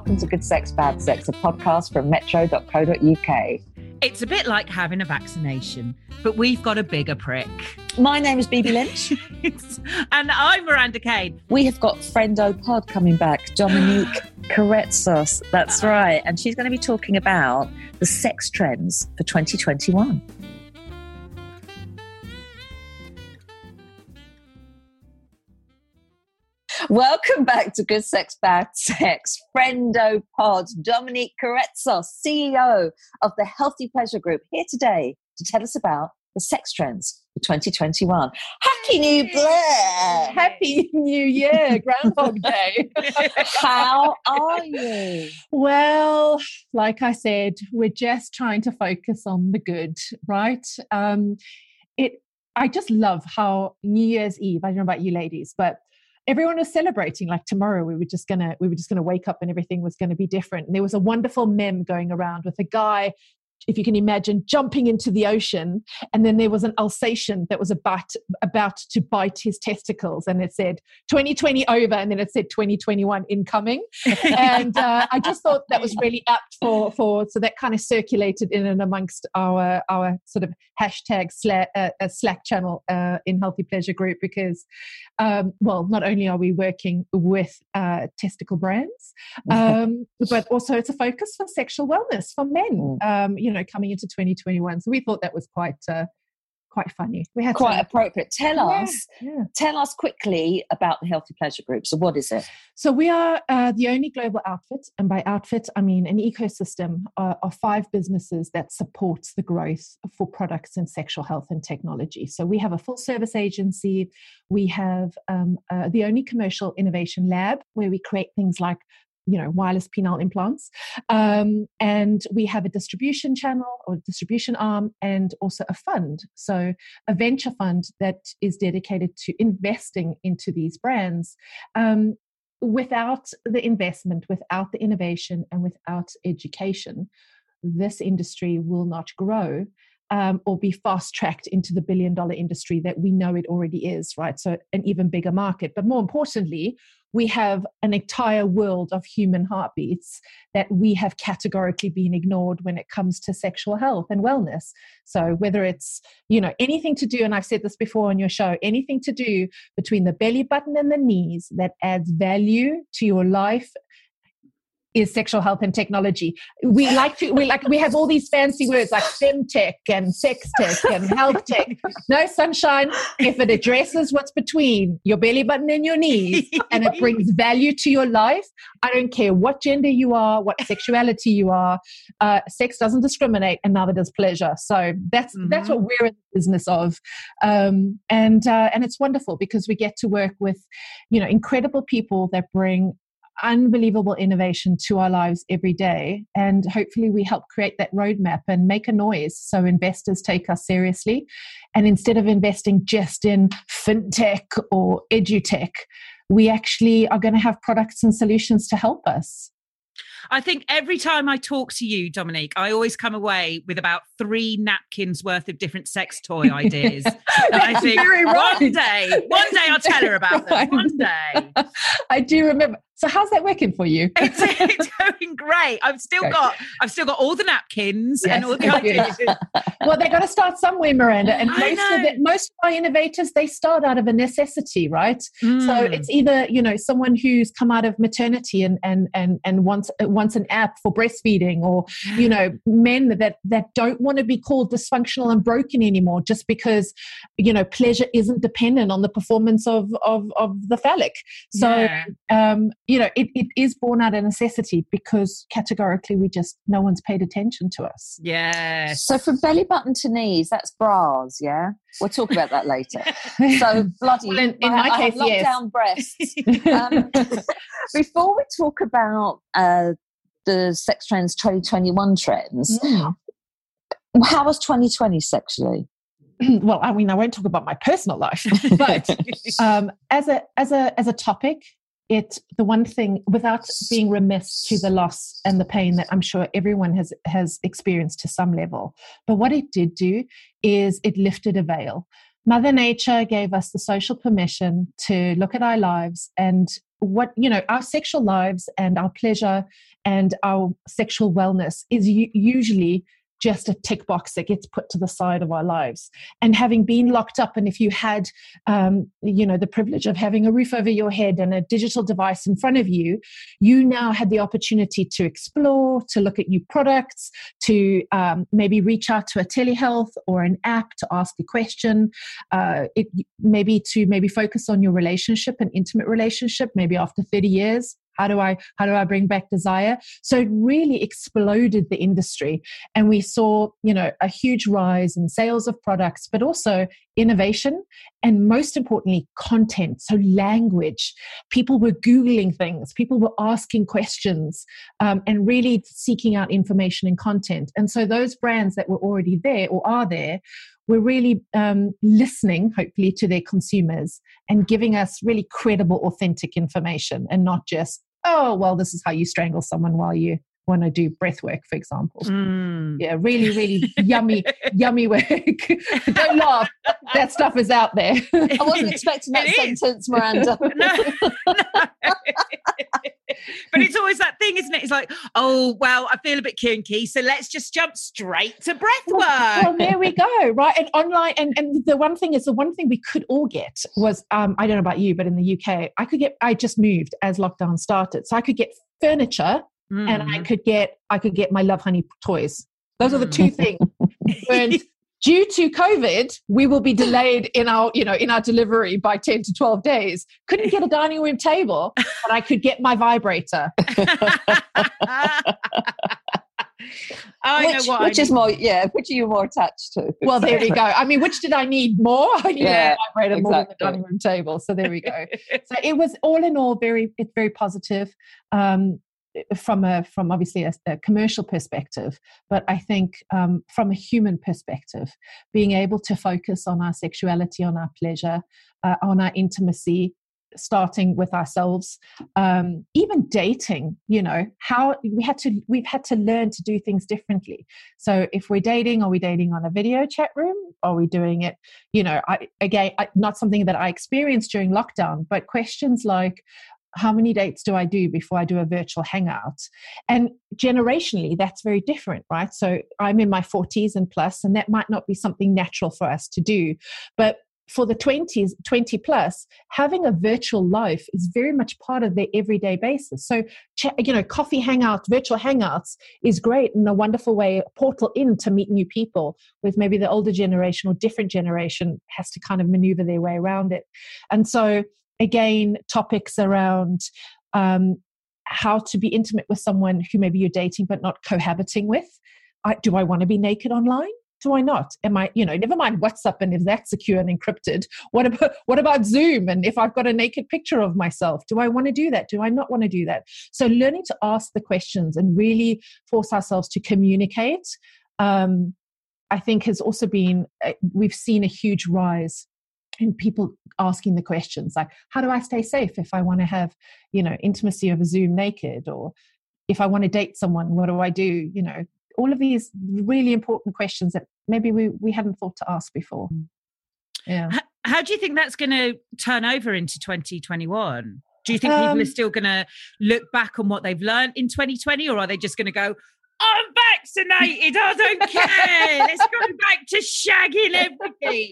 welcome to Good Sex, Bad Sex, a podcast from metro.co.uk. It's a bit like having a vaccination, but we've got a bigger prick. My name is Bibi Lynch. and I'm Miranda Kane. We have got Friendo Pod coming back, Dominnique Karetsos. That's right. And she's going to be talking about the sex trends for 2021. Welcome back to Good Sex, Bad Sex. Friendo Pod, Dominnique Karetsos, CEO of the Healthy Pleasure Group, here today to tell us about the sex trends for 2021. Happy New Year! Happy New Year, Groundhog Day. How are you? Well, like I said, we're just trying to focus on the good, right? Um, it. I just love how New Year's Eve. I don't know about you ladies, but everyone was celebrating like tomorrow we were just gonna we were just gonna wake up and everything was gonna be different. And there was a wonderful meme going around with a guy if you can imagine, jumping into the ocean. And then there was an Alsatian that was about, about to bite his testicles. And it said 2020 over. And then it said 2021 incoming. and uh, I just thought that was really apt for, for, so that kind of circulated in and amongst our, our sort of hashtag Slack, uh, uh, Slack channel uh, in Healthy Pleasure Group because, um, well, not only are we working with uh, testicle brands, um, but also it's a focus for sexual wellness for men. Mm. Um, you you know, coming into 2021. So we thought that was quite uh, quite funny. We had quite to, appropriate. Tell yeah, us, yeah. tell us quickly about the Healthy Pleasure Group. So, what is it? So, we are uh, the only global outfit, and by outfit, I mean an ecosystem uh, of five businesses that supports the growth for products in sexual health and technology. So, we have a full service agency. We have um, uh, the only commercial innovation lab where we create things like you know wireless penile implants um, and we have a distribution channel or distribution arm and also a fund so a venture fund that is dedicated to investing into these brands um, without the investment without the innovation and without education this industry will not grow um, or be fast tracked into the billion dollar industry that we know it already is, right? So, an even bigger market. But more importantly, we have an entire world of human heartbeats that we have categorically been ignored when it comes to sexual health and wellness. So whether it's you know anything to do and i've said this before on your show anything to do between the belly button and the knees that adds value to your life is sexual health and technology. We like to we like we have all these fancy words like femtech and sex tech and health tech. No sunshine if it addresses what's between your belly button and your knees and it brings value to your life. I don't care what gender you are, what sexuality you are. Uh, sex doesn't discriminate, and neither does pleasure. So that's mm-hmm. that's what we're in the business of, um, and uh, and it's wonderful because we get to work with, you know, incredible people that bring unbelievable innovation to our lives every day. And hopefully, we help create that roadmap and make a noise so investors take us seriously. And instead of investing just in fintech or edutech, we actually are going to have products and solutions to help us. I think every time I talk to you, Dominnique, I always come away with about three napkins worth of different sex toy ideas. I think right. one day, one day I'll tell her about them. One day. I do remember. So how's that working for you? it's, it's going great. I've still great. got I've still got all the napkins yes, and all the ideas. well, they've got to start somewhere, Miranda. And most of it, most of our innovators, they start out of a necessity, right? Mm. So it's either you know someone who's come out of maternity and and and and wants wants an app for breastfeeding, or you know men that that don't want to be called dysfunctional and broken anymore just because you know pleasure isn't dependent on the performance of of of the phallic. So. Yeah. Um, you know, it, it is born out of necessity because categorically we just, no one's paid attention to us. Yeah. So from belly button to knees, that's bras, yeah? We'll talk about that later. So bloody, well, in, in I, my I case, yes. down breasts. um, before we talk about uh, the sex trends 2021 trends, mm. how was 2020 sexually? well, I mean, I won't talk about my personal life, but um, as a as a as a topic, it the one thing without being remiss to the loss and the pain that i'm sure everyone has has experienced to some level but what it did do is it lifted a veil. Mother Nature gave us the social permission to look at our lives and what, you know, our sexual lives and our pleasure and our sexual wellness is usually just a tick box that gets put to the side of our lives. And having been locked up, and if you had, um, you know, the privilege of having a roof over your head and a digital device in front of you, you now had the opportunity to explore, to look at new products, to um, maybe reach out to a telehealth or an app to ask a question, uh, it, maybe to maybe focus on your relationship, an intimate relationship, maybe after 30 years how do i how do i bring back desire? So it really exploded the industry. And we saw you know a huge rise in sales of products but also innovation and most importantly content. So language. People were googling things. People were asking questions um, and really seeking out information and content. And so those brands that were already there or are there we're really um, listening, hopefully, to their consumers and giving us really credible, authentic information and not just, oh, well, this is how you strangle someone while you want to do breath work, for example. Mm. Yeah, really, really yummy, yummy work. Don't laugh. That stuff is out there. I wasn't expecting that it sentence, is. Miranda. no, no but it's always that thing, isn't it? It's like, oh, well, I feel a bit kinky, so let's just jump straight to breath work. Well, well there we go, right? And online, and, and the one thing is, the one thing we could all get was, um, I don't know about you, but in the UK, I could get, I just moved as lockdown started, so I could get furniture, mm. and I mm. could get, I could get my Lovehoney toys. Those are the two mm. things due to COVID, we will be delayed in our, you know, in our delivery by 10 to 12 days. Couldn't get a dining room table, but I could get my vibrator. I which, know what which is more, yeah, which are you more attached to? Well, there we go. I mean, which did I need more? I needed yeah, a vibrator exactly. more than the dining room table. So there we go. so it was all in all very, it's very positive. Um, from a from obviously a, a commercial perspective, but I think um, from a human perspective, being able to focus on our sexuality, on our pleasure, uh, on our intimacy, starting with ourselves um, even dating you know how we had to we've had to learn to do things differently. So if we're dating are we dating on a video chat room? Are we doing it you know I, again I, not something that i experienced during lockdown but questions like how many dates do I do before I do a virtual hangout? And generationally, that's very different, right? So I'm in my 40s and plus, and that might not be something natural for us to do. But for the 20s 20 plus having a virtual life is very much part of their everyday basis so you know coffee hangout virtual hangouts is great and a wonderful way portal in to meet new people with maybe the older generation or different generation has to kind of maneuver their way around it and so again topics around um, how to be intimate with someone who maybe you're dating but not cohabiting with. I, do i want to be naked online? Do i not? Am i you know never mind whatsapp and if that's secure and encrypted. What about what about zoom and if i've got a naked picture of myself? Do i want to do that? Do i not want to do that? So learning to ask the questions and really force ourselves to communicate um, i think has also been uh, we've seen a huge rise and people asking the questions like how do i stay safe if i want to have you know intimacy over zoom naked? Or if i want to date someone what do i do? You know all of these really important questions that maybe we, we hadn't thought to ask before. Mm. yeah. How, how do you think that's going to turn over into 2021 do you think um, people are still going to look back on what they've learned in 2020 or are they just going to go I'm vaccinated. I don't care. Let's go back to shagging everything.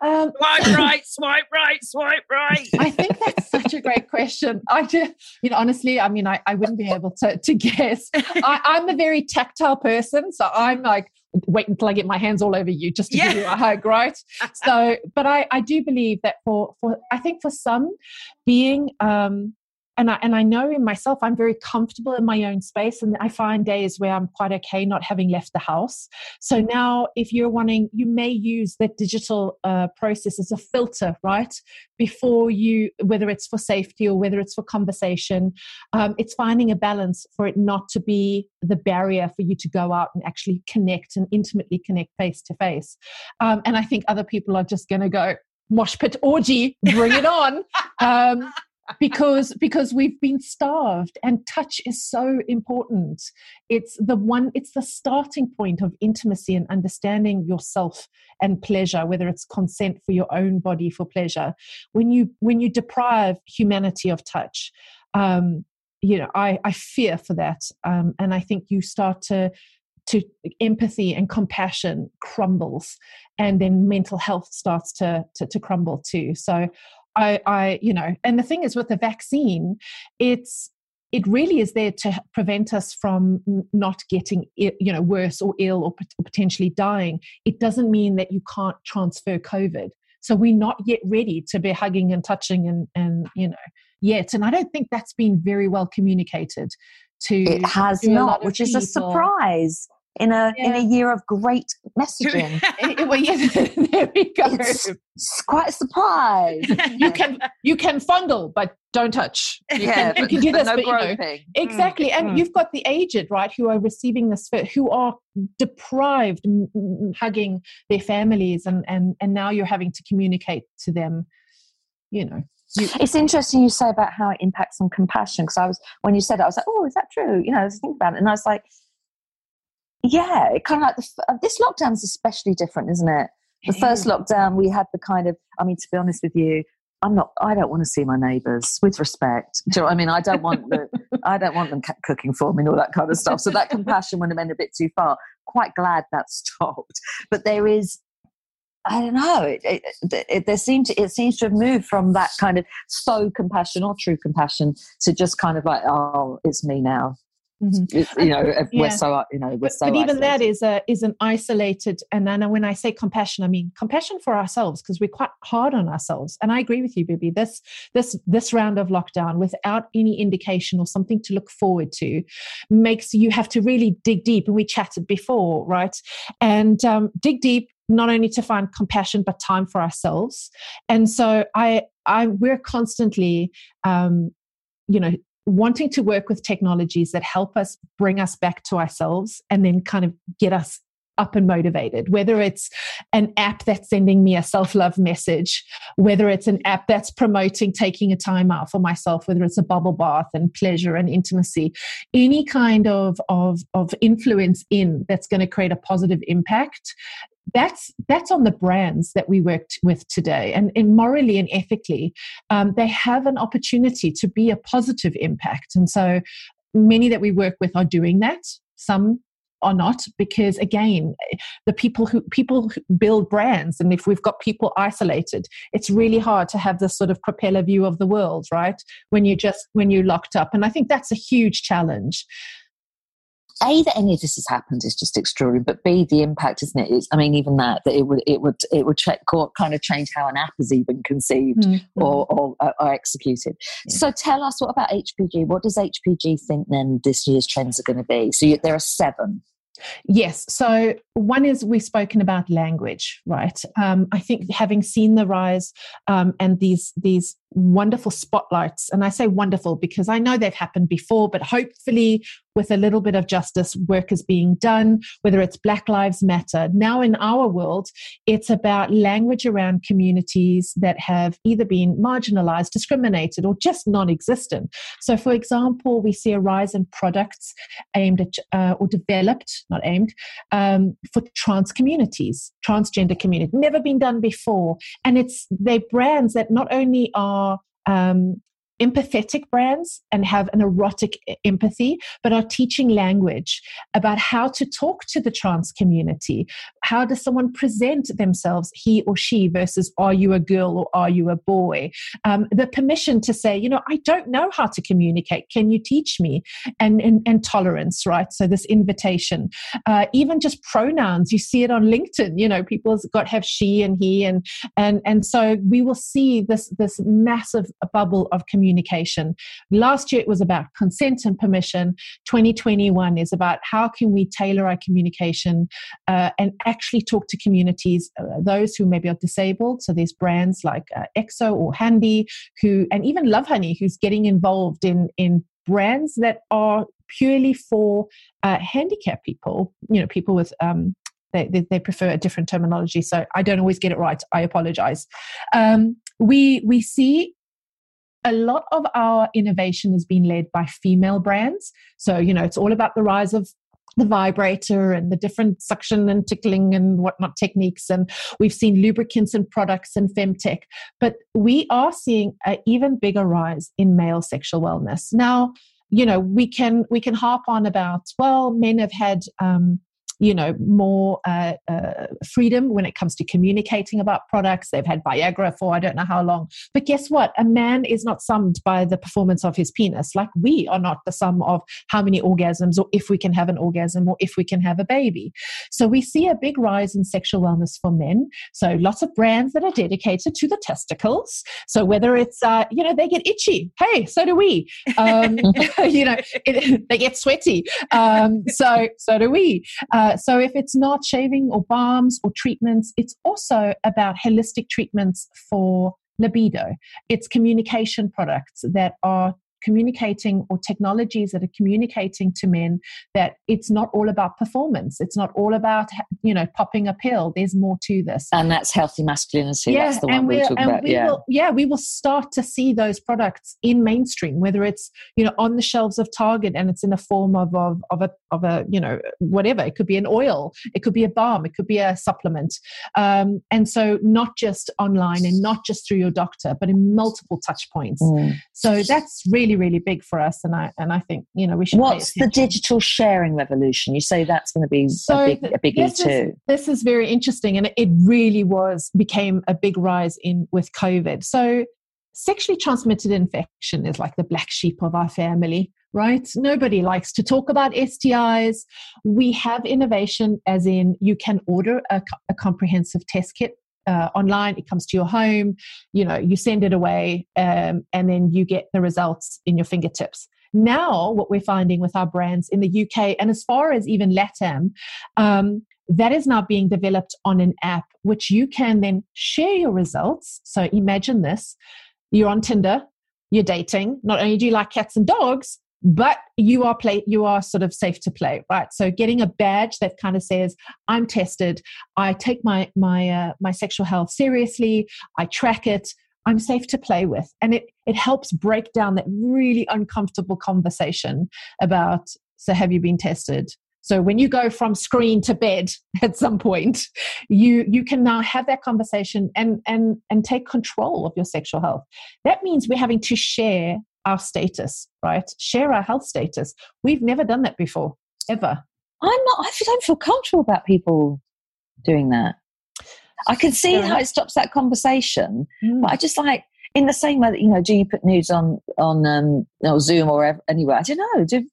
Um, swipe right, swipe right, swipe right. I think that's such a great question. I just, you know, honestly, I mean, I, I wouldn't be able to, to guess. I, I'm a very tactile person. So I'm like, wait until I get my hands all over you just to yeah. give you a hug, right? so, but I, I do believe that for, for, I think for some being, um, and I, and I know in myself I'm very comfortable in my own space and I find days where I'm quite okay not having left the house. So now if you're wanting you may use the digital uh, process as a filter right before you whether it's for safety or whether it's for conversation um, it's finding a balance for it not to be the barrier for you to go out and actually connect and intimately connect face to face. Um, and I think other people are just going to go mosh pit orgy, bring it on. Um, because because we've been starved and touch is so important. It's the one it's the starting point of intimacy and understanding yourself and pleasure whether it's consent for your own body for pleasure. When you when you deprive humanity of touch um you know i i fear for that um and i think you start to to empathy and compassion crumbles and then mental health starts to, to, to crumble too. So I, I, you know, and the thing is with the vaccine, it's it really is there to prevent us from not getting you know worse or ill or potentially dying. It doesn't mean that you can't transfer covid. So we're not yet ready to be hugging and touching and and you know yet. And i don't think that's been very well communicated to it has not which people. is a surprise in a yeah. in a year of great messaging. well, yes, there we go. It's, it's quite a surprise. you can you can fondle, but don't touch. You yeah, can, you can do this, no but, you know, mm, exactly. Mm, and mm. you've got the aged, right, who are receiving this, who are deprived, hugging their families, and and and now you're having to communicate to them. You know, you, it's interesting you say about how it impacts on compassion because I was when you said it, I was like, oh, is that true? You know, I was thinking about it, and I was like, yeah, it kind of like the, uh, this lockdown is especially different, isn't it? The first lockdown, we had the kind of, I mean, to be honest with you, I'm not. I don't want to see my neighbours. With respect, do you know what I mean? I don't want the. I don't want them cooking for me and all that kind of stuff. So that compassion went a bit too far. Quite glad that stopped. But there is, I don't know. It, it, it, there seemed to, it seems to have moved from that kind of so compassion or true compassion to just kind of like, oh, it's me now. Mm-hmm. You know, yeah. we're so you know we're but, so. But even that is a is an isolated, and then when I say compassion, I mean compassion for ourselves because we're quite hard on ourselves. And I agree with you, Bibi. This this this round of lockdown, without any indication or something to look forward to, makes you have to really dig deep. And we chatted before, right? And um, dig deep not only to find compassion but time for ourselves and so i i we're constantly um you know wanting to work with technologies that help us bring us back to ourselves and then kind of get us up and motivated, whether it's an app that's sending me a self love message, whether it's an app that's promoting taking a time out for myself, whether it's a bubble bath and pleasure and intimacy, any kind of, of, of influence in that's going to create a positive impact that's that's on the brands that we worked with today. And, morally and ethically um, they have an opportunity to be a positive impact. And so many that we work with are doing that. Some are not because again the people who people build brands and if we've got people isolated it's really hard to have this sort of propeller view of the world right? When you just when you're locked up. And i think that's a huge challenge a that any of this has happened is just extraordinary, but b the impact, isn't it? Is I mean, even that that it would it would it would check, kind of change how an app is even conceived mm-hmm. or, or, or executed. Yeah. So tell us, what about HPG? What does HPG think then this year's trends are going to be? So you, there are seven. Yes. So one is we've spoken about language, right? Um, I think having seen the rise um, and these these wonderful spotlights, and I say wonderful because I know they've happened before, but hopefully with a little bit of justice, work is being done, whether it's Black Lives Matter. Now, in our world, it's about language around communities that have either been marginalized, discriminated, or just non existent. So, for example, we see a rise in products aimed at uh, or developed, not aimed, um, for trans communities, transgender community, never been done before. And it's they brands that not only are um, empathetic brands and have an erotic empathy, but are teaching language about how to talk to the trans community. How does someone present themselves, he or she, versus are you a girl or are you a boy? Um, the permission to say, you know, I don't know how to communicate. Can you teach me? And, and, and tolerance, right? So this invitation, uh, even just pronouns, you see it on LinkedIn. You know, people's got have she and he, and and and so we will see this this massive bubble of communication communication. Last year it was about consent and permission. 2021 is about how can we tailor our communication uh, and actually talk to communities, uh, those who maybe are disabled. So there's brands like uh, EXO or Handy, who and even Lovehoney, who's getting involved in in brands that are purely for uh, handicapped people. You know, people with um, they, they, prefer a different terminology so i don't always get it right i apologize um, we we see a lot of our innovation has been led by female brands. So, you know, it's all about the rise of the vibrator and the different suction and tickling and whatnot techniques. And we've seen lubricants and products and femtech. But we are seeing an even bigger rise in male sexual wellness. Now, you know, we can we can harp on about, well, men have had um, you know more uh, uh, freedom when it comes to communicating about products. They've had viagra for i don't know how long. But guess what? A man is not summed by the performance of his penis. Like we are not the sum of how many orgasms or if we can have an orgasm or if we can have a baby. So we see a big rise in sexual wellness for men. So lots of brands that are dedicated to the testicles. So whether it's uh, you know they get itchy. Hey so do we. Um, you know it, they get sweaty. Um, so so do we. Uh, Uh, so if it's not shaving or balms or treatments, it's also about holistic treatments for libido. It's communication products that are communicating or technologies that are communicating to men that it's not all about performance. It's not all about you know popping a pill. There's more to this. And that's healthy masculinity. Yeah, that's the one we're talking about we yeah. will, yeah we will start to see those products in mainstream whether it's you know on the shelves of target and it's in the form of of, of a of a you know whatever. It could be an oil. It could be a balm. It could be a supplement. Um, and so not just online and not just through your doctor but in multiple touch points. Mm. so that's really really really big for us and i and i think you know we should what's the digital sharing revolution you say that's going to be so a, big, a biggie this too is, this is very interesting and it really was became a big rise in with covid so sexually transmitted infection is like the black sheep of our family right? Nobody likes to talk about STIs. We have innovation, as in you can order a, a comprehensive test kit uh, online it comes to your home you know you send it away um, and then you get the results in your fingertips. Now what we're finding with our brands in the uk and as far as even latam um, that is now being developed on an app which you can then share your results. So imagine this you're on tinder you're dating. Not only do you like cats and dogs but you are play you are sort of safe to play right? So getting a badge that kind of says i'm tested. I take my my uh, my sexual health seriously. I track it. I'm safe to play with. And it it helps break down that really uncomfortable conversation about so have you been tested? So when you go from screen to bed at some point you you can now have that conversation and and and take control of your sexual health. That means we're having to share our status, right? Share our health status. We've never done that before, ever. I'm not, I don't feel comfortable about people doing that. I can see how it stops that conversation, mm. but I just like, in the same way that, you know, do you put nudes on, on um, or Zoom or anywhere? I don't know. Do,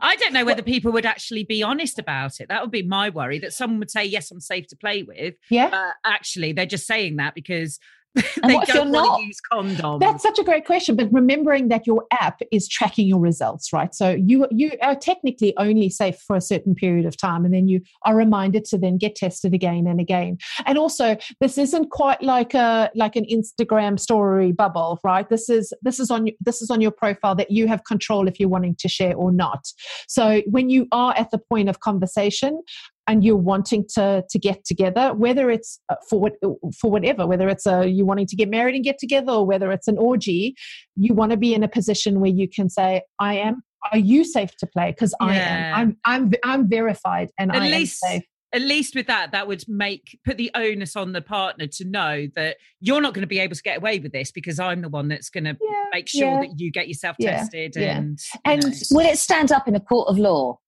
I don't know whether people would actually be honest about it. That would be my worry that someone would say, Yes, I'm safe to play with. Yeah. actually, they're just saying that because they don't want not? to use condoms. That's such a great question. But remembering that your app is tracking your results, right? So you you are technically only safe for a certain period of time, and then you are reminded to then get tested again and again. And also, this isn't quite like a like an Instagram story bubble, right? This is this is on this is on your profile that you have control if you're wanting to share or not. So when you are at the point of conversation, and you're wanting to to get together whether it's uh, for what for whatever whether it's a you wanting to get married and get together or whether it's an orgy you want to be in a position where you can say i am are you safe to play because yeah. i am i'm i'm i'm verified and at I least am safe at least with that that would make put the onus on the partner to know that you're not going to be able to get away with this because i'm the one that's going to yeah, make sure yeah. that you get yourself tested and and know. will it stand up in a court of law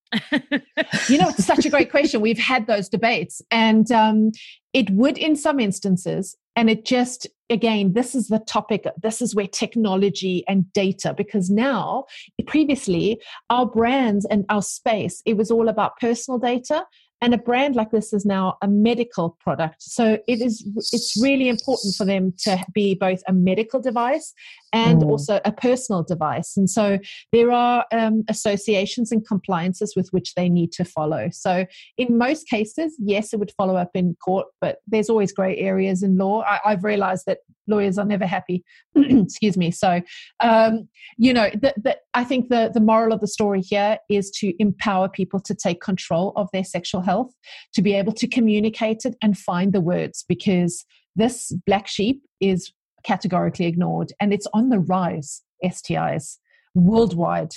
you know, it's such a great question. We've had those debates, and um, it would, in some instances, and it just, again, this is the topic, this is where technology and data, because now, previously, our brands and our space, it was all about personal data and a brand like this is now a medical product. So it is it's really important for them to be both a medical device and mm. also a personal device. And so there are um, associations and compliances with which they need to follow. So in most cases yes it would follow up in court but there's always gray areas in law. I, have realized that lawyers are never happy excuse me so um, you know the, the, i think the, the moral of the story here is to empower people to take control of their sexual health to be able to communicate it and find the words because this black sheep is categorically ignored, and it's on the rise. STIs worldwide,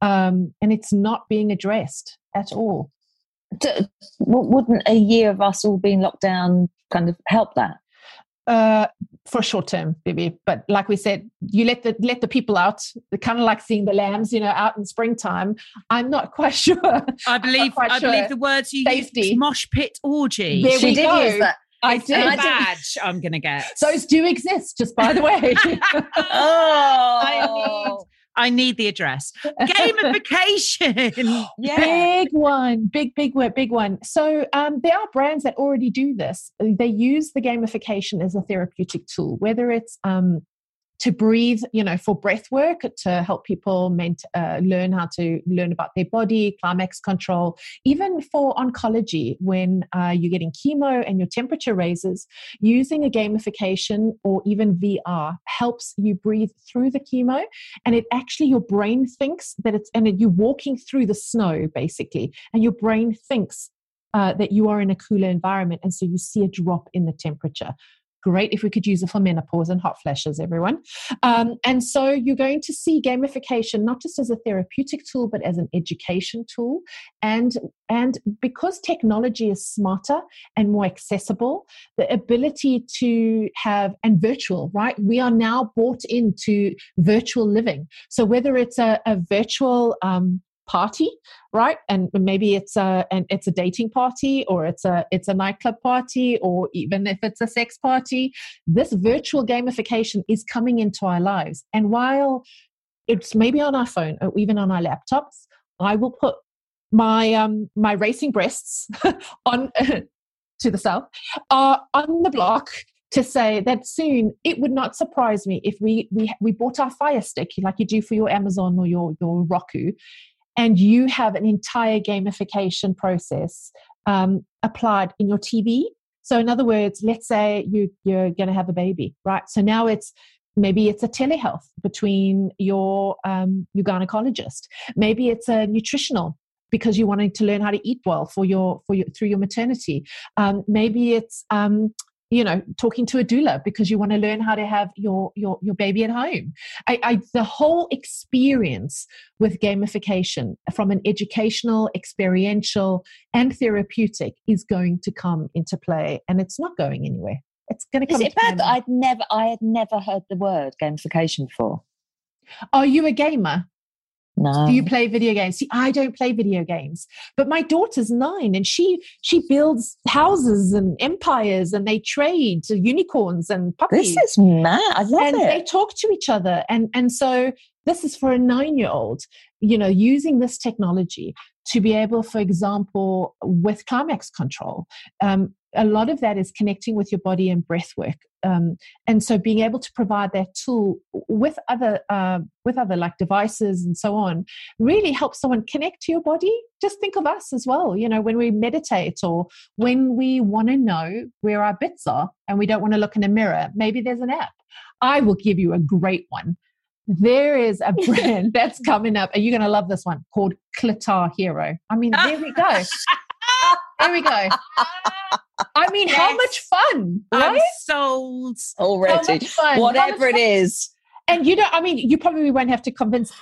um, and it's not being addressed at all. Wouldn't a year of us all being locked down kind of help that? Uh, for short term, maybe. But like we said, you let the let the people out. They're kind of like seeing the lambs, you know, out in springtime. I'm not quite sure. I believe I sure. believe the words you Safety. used mosh pit orgy. There she we did go. use that. I did. A badge I'm going to get. Those do exist, just by the way. oh, I need I need the address. Gamification. yeah. Big one. Big, big, big one. So um, there are brands that already do this. They use the gamification as a therapeutic tool, whether it's um, to breathe, you know, for breath work to help people uh, learn how to learn about their body, climax control, even for oncology, when uh, you're getting chemo and your temperature raises, using a gamification or even VR helps you breathe through the chemo. And it actually, your brain thinks that it's, and you're walking through the snow basically, and your brain thinks uh, that you are in a cooler environment. And so you see a drop in the temperature great if we could use it for menopause and hot flashes, everyone. Um, and so you're going to see gamification not just as a therapeutic tool, but as an education tool. And, and because technology is smarter and more accessible, the ability to have, and virtual, right? We are now bought into virtual living. So whether it's a, a virtual um, party right? And maybe it's a and it's a dating party or it's a it's a nightclub party or even if it's a sex party. This virtual gamification is coming into our lives. And while it's maybe on our phone or even on our laptops i will put my um my racing breasts on to the south uh, on the block to say that soon it would not surprise me if we we we bought our fire stick like you do for your Amazon or your your Roku and you have an entire gamification process um, applied in your TV. So, in other words, let's say you, you're going to have a baby, right? So now it's maybe it's a telehealth between your um, your gynecologist. Maybe it's a nutritional because you're wanting to learn how to eat well for your for your through your maternity. Um, maybe it's um, you know talking to a doula because you want to learn how to have your your your baby at home. I, I, the whole experience with gamification from an educational experiential and therapeutic is going to come into play and it's not going anywhere. It's going to come is it bad that i'd never i had never heard the word gamification before? Are you a gamer no. Do you play video games? See, I don't play video games, but my daughter's nine, and she she builds houses and empires, and they trade unicorns and puppies. This is mad. I love and it. they talk to each other, and and so this is for a nine year old. You know, using this technology to be able, for example, with climax control, um, a lot of that is connecting with your body and breath work. Um, and so being able to provide that tool with other uh, with other like devices and so on really helps someone connect to your body. Just think of us as well you know when we meditate or when we want to know where our bits are and we don't want to look in a mirror maybe there's an app. I will give you a great one. There is a brand that's coming up and you're going to love this one called clitar hero. I mean there we go there we go I mean, yes. how much fun, right? I'm sold already. Whatever it is. And you know, I mean, you probably won't have to convince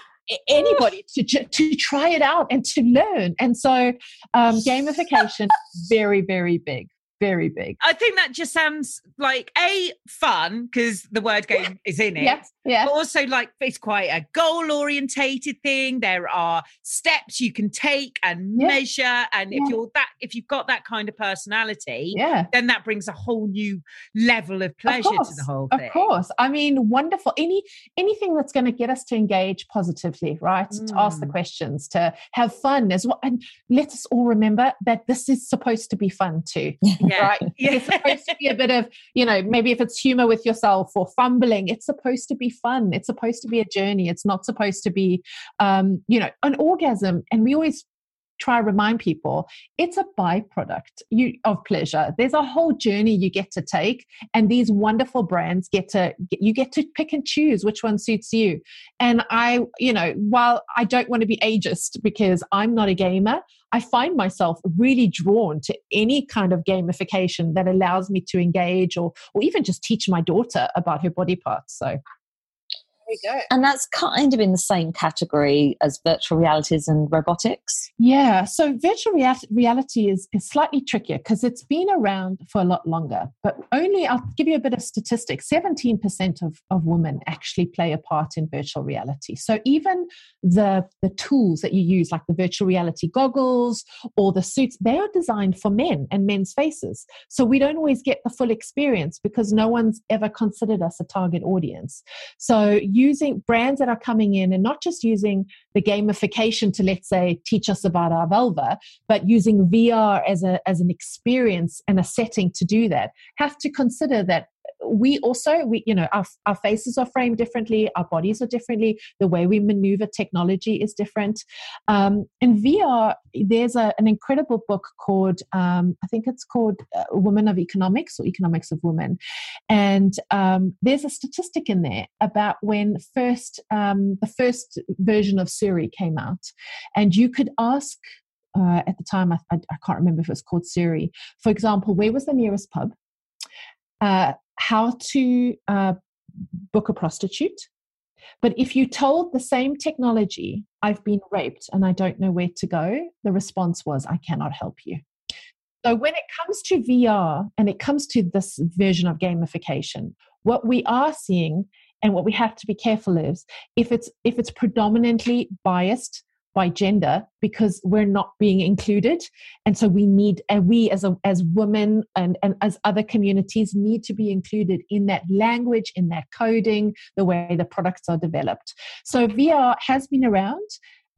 anybody to to try it out and to learn. And so, um, gamification very very big very big. I think that just sounds like a fun because the word game is in it. Yes, yeah. But also like it's quite a goal orientated thing. There are steps you can take and yeah. measure, and yeah. if you're that, if you've got that kind of personality, yeah, then that brings a whole new level of pleasure of to the whole thing. Of course, I mean, wonderful. Any anything that's going to get us to engage positively, right? Mm. To ask the mm. questions, to have fun as well, and let us all remember that this is supposed to be fun too. yeah. right? Yeah. It's supposed to be a bit of, you know, maybe if it's humor with yourself or fumbling, it's supposed to be fun. It's supposed to be a journey. It's not supposed to be, um, you know, an orgasm. And we always try to remind people it's a byproduct you, of pleasure. There's a whole journey you get to take, and these wonderful brands get to you get to pick and choose which one suits you. And I, you know, while I don't want to be ageist because I'm not a gamer, I find myself really drawn to any kind of gamification that allows me to engage or or even just teach my daughter about her body parts. So and that's kind of in the same category as virtual realities and robotics. Yeah. So virtual rea- reality is, is slightly trickier because it's been around for a lot longer, but only, I'll give you a bit of statistics 17% of, of women actually play a part in virtual reality. So even the, the tools that you use, like the virtual reality goggles or the suits, they are designed for men and men's faces. So we don't always get the full experience because no one's ever considered us a target audience. So using brands that are coming in and not just using the gamification to let's say teach us about our vulva but using vr as a as an experience and a setting to do that have to consider that we also we you know our, our faces are framed differently our bodies are differently the way we maneuver technology is different. Um, in vr there's a, an incredible book called um, i think it's called uh, women of economics or economics of women. And um, there's a statistic in there about when first um, the first version of siri came out. And you could ask uh, at the time I, I, I, can't remember if it was called siri. For example where was the nearest pub? Uh, how to uh, book a prostitute. But if you told the same technology, I've been raped and I don't know where to go, the response was, I cannot help you. So when it comes to VR and it comes to this version of gamification, what we are seeing and what we have to be careful is if it's if it's predominantly biased by gender because we're not being included. And so we need and we as a, as women and, and as other communities need to be included in that language in that coding the way the products are developed. So vr has been around.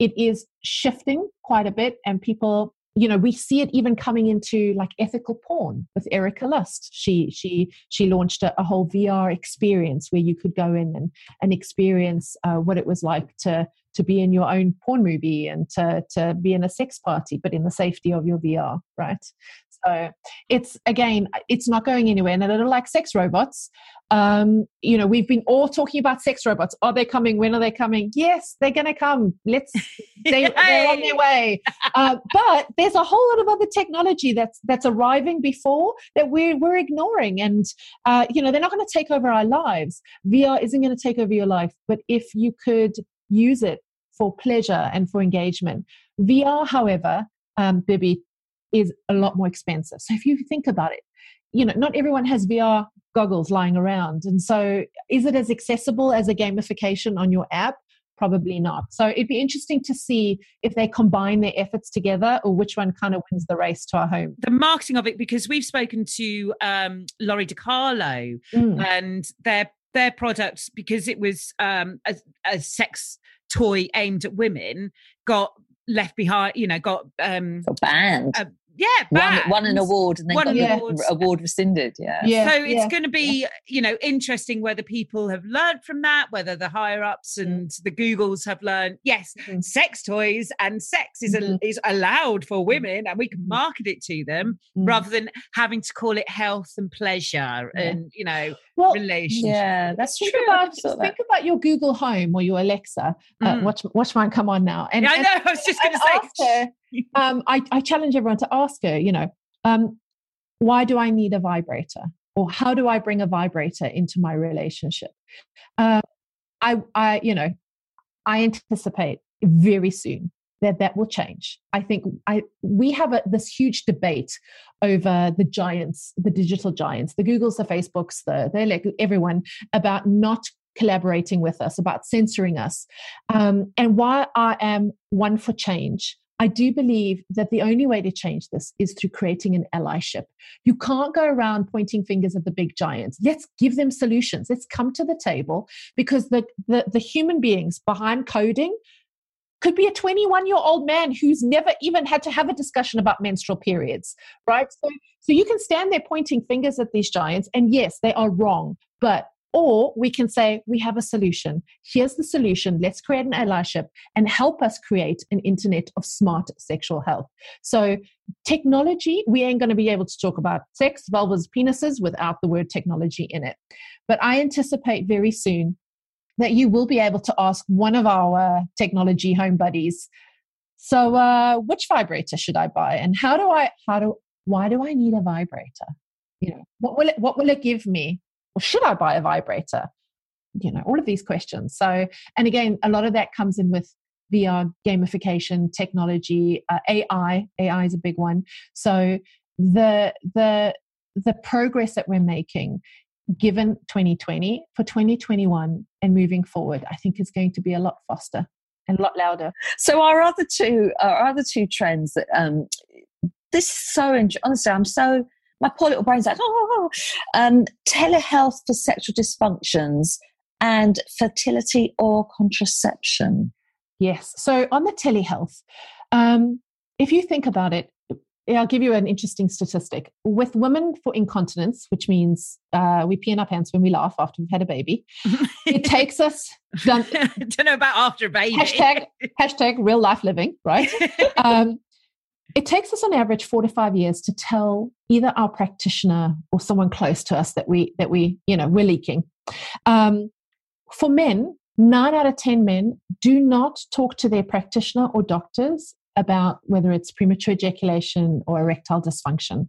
It is shifting quite a bit and people you know we see it even coming into like ethical porn with Erika Lust. She she she launched a, a whole VR experience where you could go in and and experience uh, what it was like to to be in your own porn movie and to, to be in a sex party, but in the safety of your VR, right? So it's again, it's not going anywhere. And a little like sex robots, um, you know, we've been all talking about sex robots. Are they coming? When are they coming? Yes, they're going to come. Let's. They, are on their way. Uh, but there's a whole lot of other technology that's that's arriving before that we're we're ignoring, and uh, you know, they're not going to take over our lives. VR isn't going to take over your life, but if you could use it for pleasure and for engagement. VR, however, um, Bibi, is a lot more expensive. So if you think about it, you know, not everyone has VR goggles lying around. And so is it as accessible as a gamification on your app? Probably not. So it'd be interesting to see if they combine their efforts together or which one kind of wins the race to our home. The marketing of it, because we've spoken to um, Lora DiCarlo mm. and their their products because it was um, a, a sex toy aimed at women got left behind you know got um got banned uh, yeah, won, won, an award and then won got the award rescinded. Yeah. yeah. So it's yeah. going to be, yeah. you know, interesting whether people have learned from that, whether the higher ups mm. and the Googles have learned. Yes, mm-hmm. sex toys and sex is mm-hmm. a, is allowed for mm-hmm. women, and we can mm-hmm. market it to them mm-hmm. rather than having to call it health and pleasure and you know well, relationship. Yeah, that's think true. About, think about your Google Home or your Alexa. Uh, mm. watch watch mine come on now. And, I know. And, I was just going to say um, I, I, challenge everyone to ask her, you know, um, why do I need a vibrator? Or how do I bring a vibrator into my relationship? Uh, I, I, you know, I anticipate very soon that that will change. I think I we have a, this huge debate over the giants, the digital giants, the Googles, the Facebooks, the, the like everyone about not collaborating with us, about censoring us. Um, and why I am one for change, I do believe that the only way to change this is through creating an allyship. You can't go around pointing fingers at the big giants. Let's give them solutions. Let's come to the table because the, the, the human beings behind coding could be a 21 year old man who's never even had to have a discussion about menstrual periods, right? So, so you can stand there pointing fingers at these giants, and yes, they are wrong, but Or we can say, we have a solution. Here's the solution. Let's create an allyship and help us create an internet of smart sexual health. So, technology, we ain't going to be able to talk about sex, vulvas, penises without the word technology in it. But I anticipate very soon that you will be able to ask one of our technology home buddies so uh, which vibrator should i buy and how do i how do why do i need a vibrator you know what will it what will it give me or should i buy a vibrator? You know all of these questions. So and again a lot of that comes in with vr gamification technology uh, ai ai is a big one. So the the the progress that we're making given 2020 for 2021 and moving forward i think is going to be a lot faster and a lot louder. So our other two our other two trends that um this is so interesting honestly i'm so my poor little brain's like oh um telehealth for sexual dysfunctions and fertility or contraception yes so on the telehealth um if you think about it I'll give you an interesting statistic. With women for incontinence, which means uh, we pee in our pants when we laugh after we've had a baby, it takes us. Done, don't know about after a baby. Hashtag, hashtag real life living, right? um, it takes us on average four to five years to tell either our practitioner or someone close to us that we that we you know we're leaking. Um, for men, nine out of ten men do not talk to their practitioner or doctors about whether it's premature ejaculation or erectile dysfunction.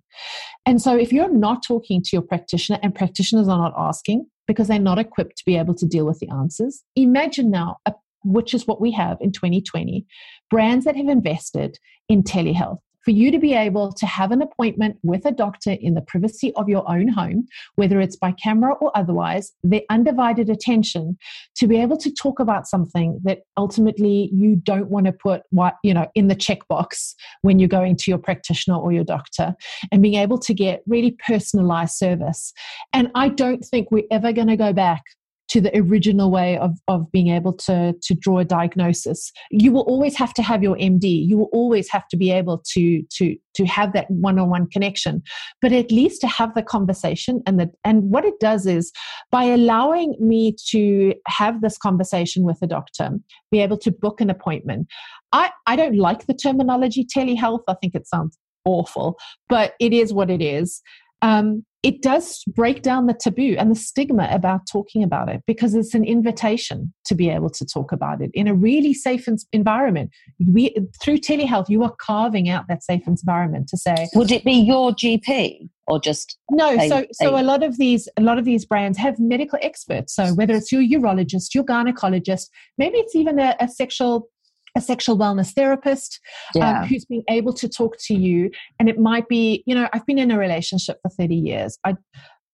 And so, if you're not talking to your practitioner and practitioners are not asking because they're not equipped to be able to deal with the answers, imagine now, which is what we have in 2020, brands that have invested in telehealth for you to be able to have an appointment with a doctor in the privacy of your own home, whether it's by camera or otherwise, their undivided attention to be able to talk about something that ultimately you don't want to put what you know in the checkbox when you're going to your practitioner or your doctor and being able to get really personalized service. And I don't think we're ever going to go back to the original way of, of being able to, to draw a diagnosis. You will always have to have your MD. You will always have to be able to, to, to have that one-on-one connection, but at least to have the conversation and the, and what it does is by allowing me to have this conversation with a doctor, be able to book an appointment. I, I don't like the terminology telehealth. I think it sounds awful, but it is what it is. Um, it does break down the taboo and the stigma about talking about it because it's an invitation to be able to talk about it in a really safe environment. We, through telehealth, you are carving out that safe environment to say. Would it be your GP or just no? A, so, so a, a lot of these, a lot of these brands have medical experts. So whether it's your urologist, your gynecologist, maybe it's even a, a sexual a sexual wellness therapist um, yeah. um, who's been able to talk to you and it might be you know i've been in a relationship for 30 years i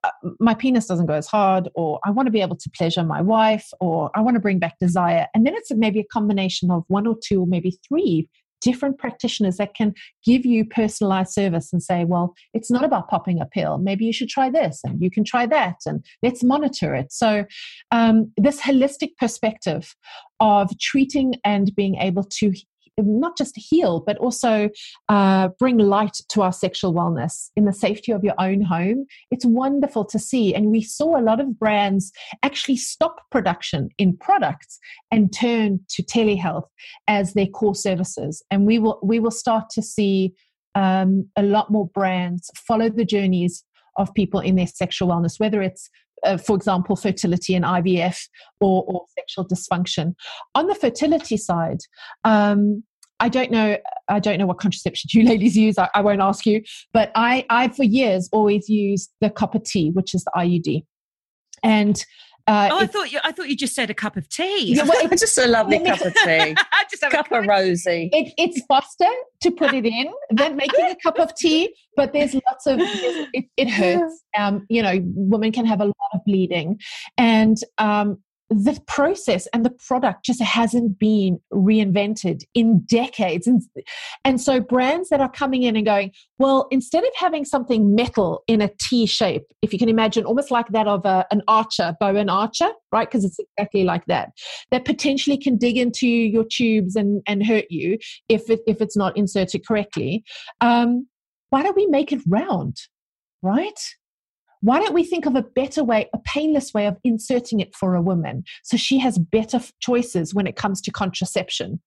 uh, my penis doesn't go as hard or i want to be able to pleasure my wife or i want to bring back desire and then it's maybe a combination of one or two or maybe three different practitioners that can give you personalized service and say, well, it's not about popping a pill. Maybe you should try this and you can try that and let's monitor it. So, um, this holistic perspective of treating and being able to not just heal, but also uh, bring light to our sexual wellness in the safety of your own home. It's wonderful to see. And we saw a lot of brands actually stop production in products and turn to telehealth as their core services. And we will, we will start to see um, a lot more brands follow the journeys of people in their sexual wellness, whether it's uh, for example, fertility and IVF or, or, sexual dysfunction. On the fertility side, um, I don't know. I don't know what contraception you ladies use. I, I, won't ask you, but I, I for years always used the copper T, which is the IUD, and uh, oh, I thought you. I thought you just said a cup of tea. Yeah, well, it's just a lovely cup of tea. just a cup of rosy. It, it's faster to put it in than making a cup of tea, but there's lots of. It, it hurts. Um, you know, women can have a lot of bleeding, and um, the process and the product just hasn't been reinvented in decades. And, and so brands that are coming in and going, well, instead of having something metal in a T shape, if you can imagine almost like that of a, an archer, bow and archer, right? Because it's exactly like that, that potentially can dig into your tubes and, and hurt you if, it, if it's not inserted correctly. Um, why don't we make it round, right? Why don't we think of a better way, a painless way of inserting it for a woman so she has better choices when it comes to contraception?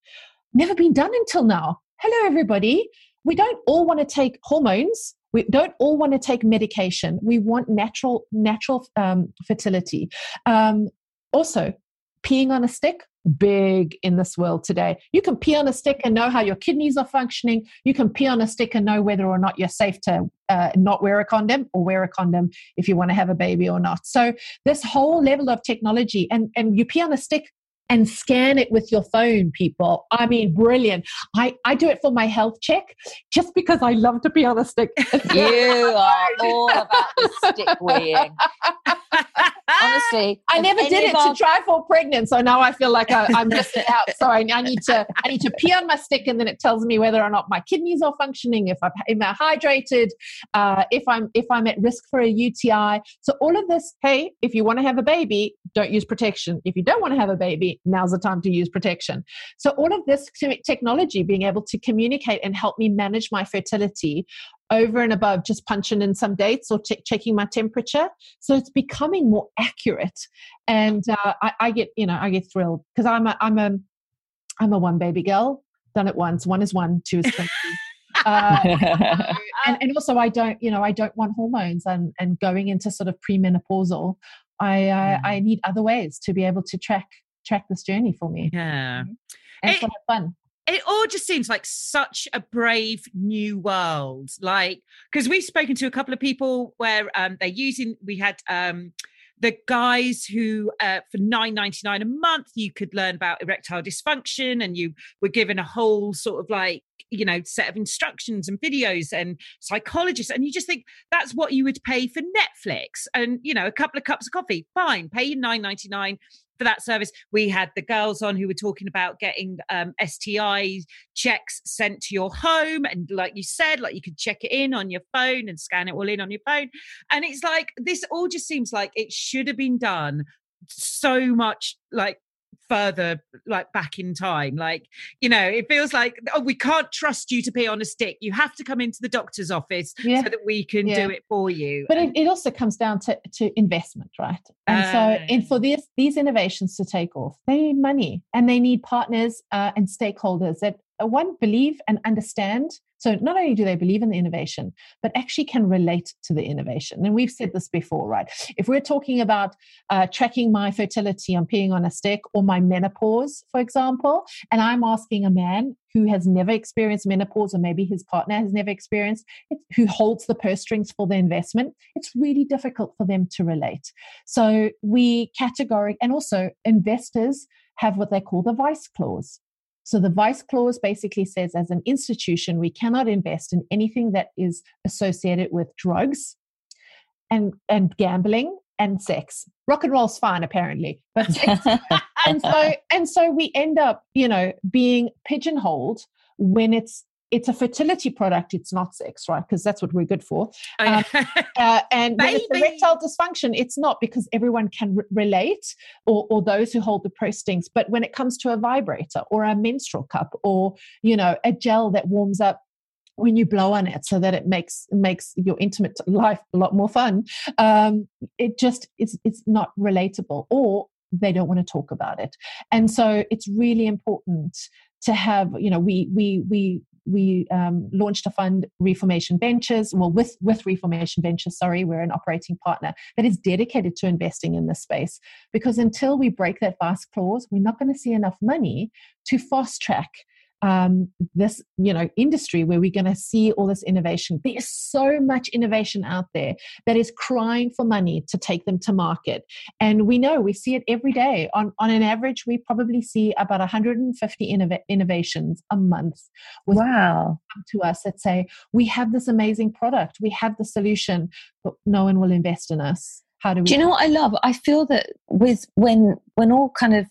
Never been done until now. Hello, everybody. We don't all want to take hormones. We don't all want to take medication. We want natural, natural um, fertility. Um, also, peeing on a stick big in this world today. You can pee on a stick and know how your kidneys are functioning. You can pee on a stick and know whether or not you're safe to uh, not wear a condom or wear a condom if you want to have a baby or not. So this whole level of technology and and you pee on a stick and scan it with your phone, people. I mean, brilliant. I, I do it for my health check just because I love to be on a stick. you are all about the stick weighing. Honestly, I never did it to try for pregnant, so now I feel like I, am missing out. So I, I, need to I need to pee on my stick, and then it tells me whether or not my kidneys are functioning, if I'm, am I hydrated, uh, if I'm if I'm at risk for a UTI. So all of this. Hey, if you want to have a baby, don't use protection. If you don't want to have a baby, now's the time to use protection. So all of this technology being able to communicate and help me manage my fertility over and above just punching in some dates or ch- checking my temperature. So it's becoming more accurate, and uh, I, I, get you know I get thrilled because I'm a I'm a I'm a one baby girl. Done it once. One is one. Two is twenty. uh, and, and also I don't you know I don't want hormones and and going into sort of premenopausal. I uh, I need other ways to be able to track track this journey for me. Yeah, mm-hmm. and it, fun it all just seems like such a brave new world like because we've spoken to a couple of people where um, they're using we had um, the guys who uh, for 9.99 a month you could learn about erectile dysfunction and you were given a whole sort of like you know set of instructions and videos and psychologists and you just think that's what you would pay for netflix and you know a couple of cups of coffee. Fine pay your 9.99 for that service. We had the girls on who were talking about getting um, STI checks sent to your home. And like you said, like you could check it in on your phone and scan it all in on your phone. And it's like, this all just seems like it should have been done so much like further like back in time like you know it feels like oh we can't trust you to pee on a stick you have to come into the doctor's office yeah. so that we can yeah. do it for you but it, it, also comes down to, to investment right and uh, so and for this these innovations to take off they need money and they need partners uh, and stakeholders that one believe and understand so not only do they believe in the innovation, but actually can relate to the innovation. And we've said this before, right? If we're talking about uh, tracking my fertility on peeing on a stick or my menopause, for example, and I'm asking a man who has never experienced menopause or maybe his partner has never experienced it, who holds the purse strings for the investment, it's really difficult for them to relate. So we categoric and also investors have what they call the vice clause. So the vice clause basically says, as an institution, we cannot invest in anything that is associated with drugs and, and gambling and sex. Rock and roll's fine, apparently, but and so and so we end up, you know, being pigeonholed when it's it's a fertility product. It's not sex, right? Because that's what we're good for. Um, uh, and when it's erectile dysfunction, it's not because everyone can re- relate or, or those who hold the strings. But when it comes to a vibrator or a menstrual cup or, you know, a gel that warms up when you blow on it so that it makes makes your intimate life a lot more fun um, it just it's it's not relatable or they don't want to talk about it and so it's really important to have you know we we we we um, launched a fund, Reformation Ventures. Well, with with Reformation Ventures, sorry, we're an operating partner that is dedicated to investing in this space. Because until we break that vice clause, we're not going to see enough money to fast track um, this you know industry where we're going to see all this innovation. There's so much innovation out there that is crying for money to take them to market. And we know we see it every day. On, on an average we probably see about 150 innov- innovations a month wow. come to us that say we have this amazing product. We have the solution but no one will invest in us. How do we do you know what i love? I feel that with when when all kind of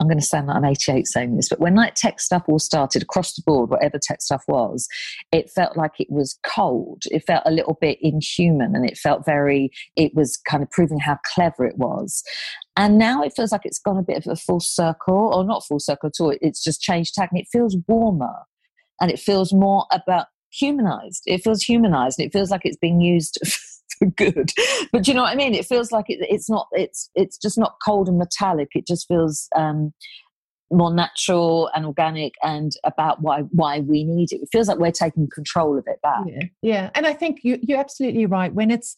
I'm going to sound like I'm 88 saying this, but when like tech stuff all started across the board, whatever tech stuff was, it felt like it was cold. It felt a little bit inhuman and it felt very, it was kind of proving how clever it was. And now it feels like it's gone a bit of a full circle, or not full circle at all. It's just changed tack and it feels warmer and it feels more about humanized. It feels humanized and it feels like it's being used good. But you know what I mean? It feels like it, it's not. It's it's just not cold and metallic. It just feels um, more natural and organic and about why why we need it. It feels like we're taking control of it back. Yeah, yeah. and I think you, you're absolutely right. When it's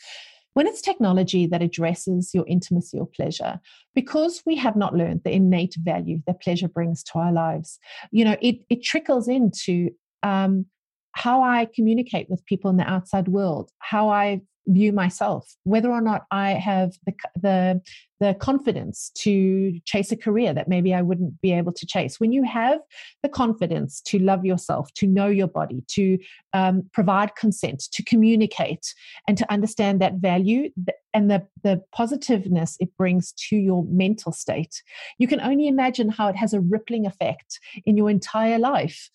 when it's technology that addresses your intimacy or pleasure, because we have not learned the innate value that pleasure brings to our lives, you know, it it trickles into um, how I communicate with people in the outside world, how I view myself, whether or not I have the, the, the confidence to chase a career that maybe I wouldn't be able to chase. When you have the confidence to love yourself, to know your body, to um, provide consent, to communicate, and to understand that value and the, the positiveness it brings to your mental state, you can only imagine how it has a rippling effect in your entire life.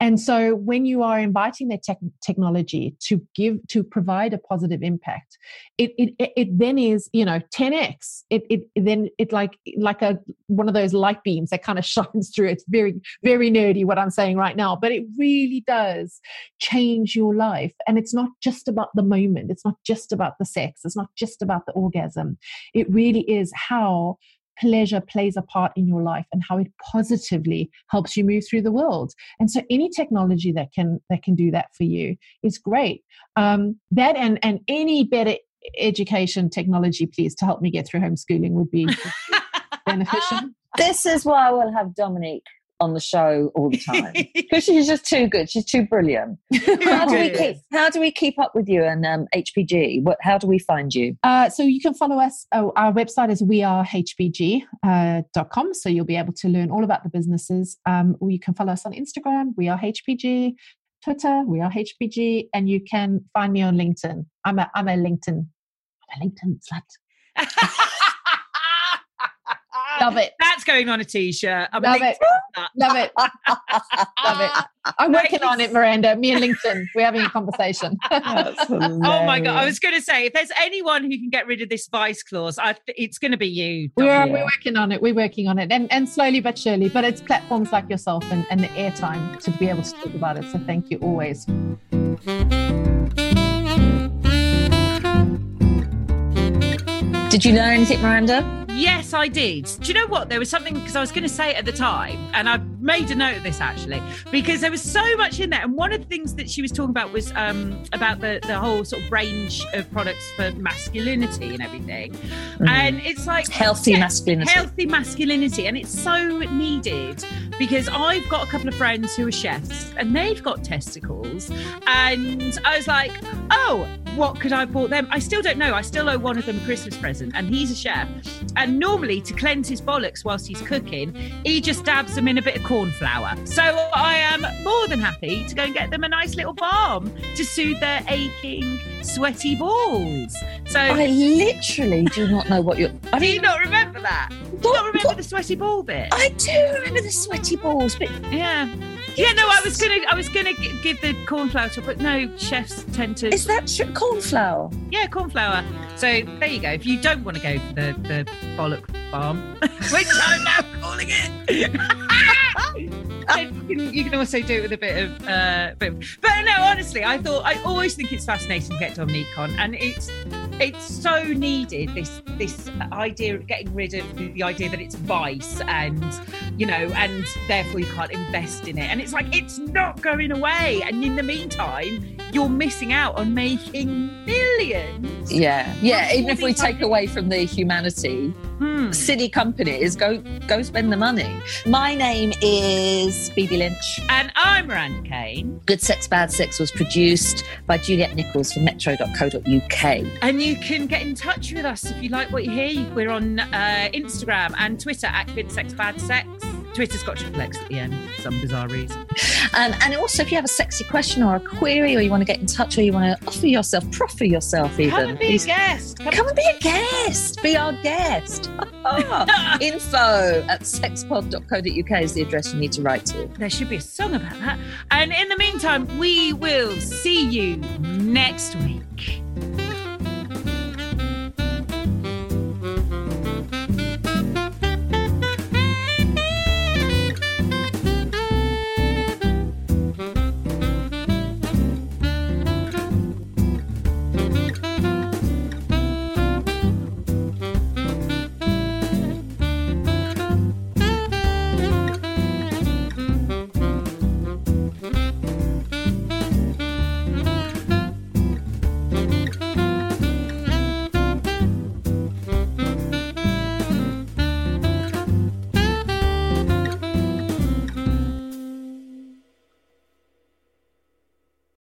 And so when you are inviting the tech- technology to give, to provide a positive impact, it, it, it then is, you know, 10x. It, it, then it like, like a, one of those light beams that kind of shines through. It's very, very nerdy what I'm saying right now, but it really does change your life. And it's not just about the moment. It's not just about the sex. It's not just about the orgasm. It really is how pleasure plays a part in your life and how it positively helps you move through the world. And so any technology that can that can do that for you is great. Um, that and and any better education technology please to help me get through homeschooling would be beneficial. This is why we'll have Dominnique on the show all the time because she's just too good. She's too brilliant. how do we keep How do we keep up with you and um, HPG? What How do we find you? Uh, so you can follow us. Oh, our website is wearehpg.com. Uh, so you'll be able to learn all about the businesses. Um, or you can follow us on Instagram. We are HPG. Twitter. We are HPG, and you can find me on LinkedIn. I'm a I'm a LinkedIn. I'm a LinkedIn slut. Love it. That's going on a t-shirt. I'm Love it. Love it. Love it. I'm working on it, Miranda. Me and LinkedIn, we're having a conversation. oh my god! I was going to say, if there's anyone who can get rid of this vice clause, I, it's going to be you. We're, we're working on it. We're working on it, and and slowly but surely. But it's platforms like yourself and, and the airtime to be able to talk about it. So thank you always. Did you learn anything, Miranda? Yes, I did. Do you know what? There was something because I was going to say it at the time, and I made a note of this actually because there was so much in there. And one of the things that she was talking about was um, about the the whole sort of range of products for masculinity and everything. Mm. And it's like healthy yeah, masculinity, healthy masculinity, and it's so needed because I've got a couple of friends who are chefs and they've got testicles, and I was like, oh, what could I bought them? I still don't know. I still owe one of them a Christmas present, and he's a chef. And normally, to cleanse his bollocks whilst he's cooking, he just dabs them in a bit of corn flour. So I am more than happy to go and get them a nice little balm to soothe their aching, sweaty balls. So I literally do not know what you're. I do you not remember that? Do you not remember what? the sweaty ball bit? I do remember the sweaty balls bit. Yeah. Yeah, no, I was gonna, I was gonna give the corn flour to, but no, chefs tend to. Is that true? corn flour? Yeah, corn flour. So there you go. If you don't want to go for the the bollock balm, which I'm now calling it. you, can, you can also do it with a bit of, uh, bit of, but no, honestly, I thought I always think it's fascinating to get Dominnique on, and it's it's so needed this this idea of getting rid of the, the, idea that it's vice and you know and therefore you can't invest in it. And it's like it's not going away. And in the meantime you're missing out on making millions. Yeah. Yeah even if we take away from the humanity hmm. Hmm. city companies go go spend the money my name is Bibi Lynch and I'm Miranda Kane Good Sex Bad Sex was produced by Juliet Nichols for metro.co.uk and you can get in touch with us if you like what you hear. We're on uh, Instagram and Twitter at Good Sex Bad Sex. Twitter's got triple X at the end for some bizarre reason. Um, and also, if you have a sexy question or a query, or you want to get in touch, or you want to offer yourself, proffer yourself, even come and be please, a guest. Come, come and be a guest. Be our guest. Info at sexpod.co.uk is the address you need to write to. There should be a song about that. And in the meantime, we will see you next week.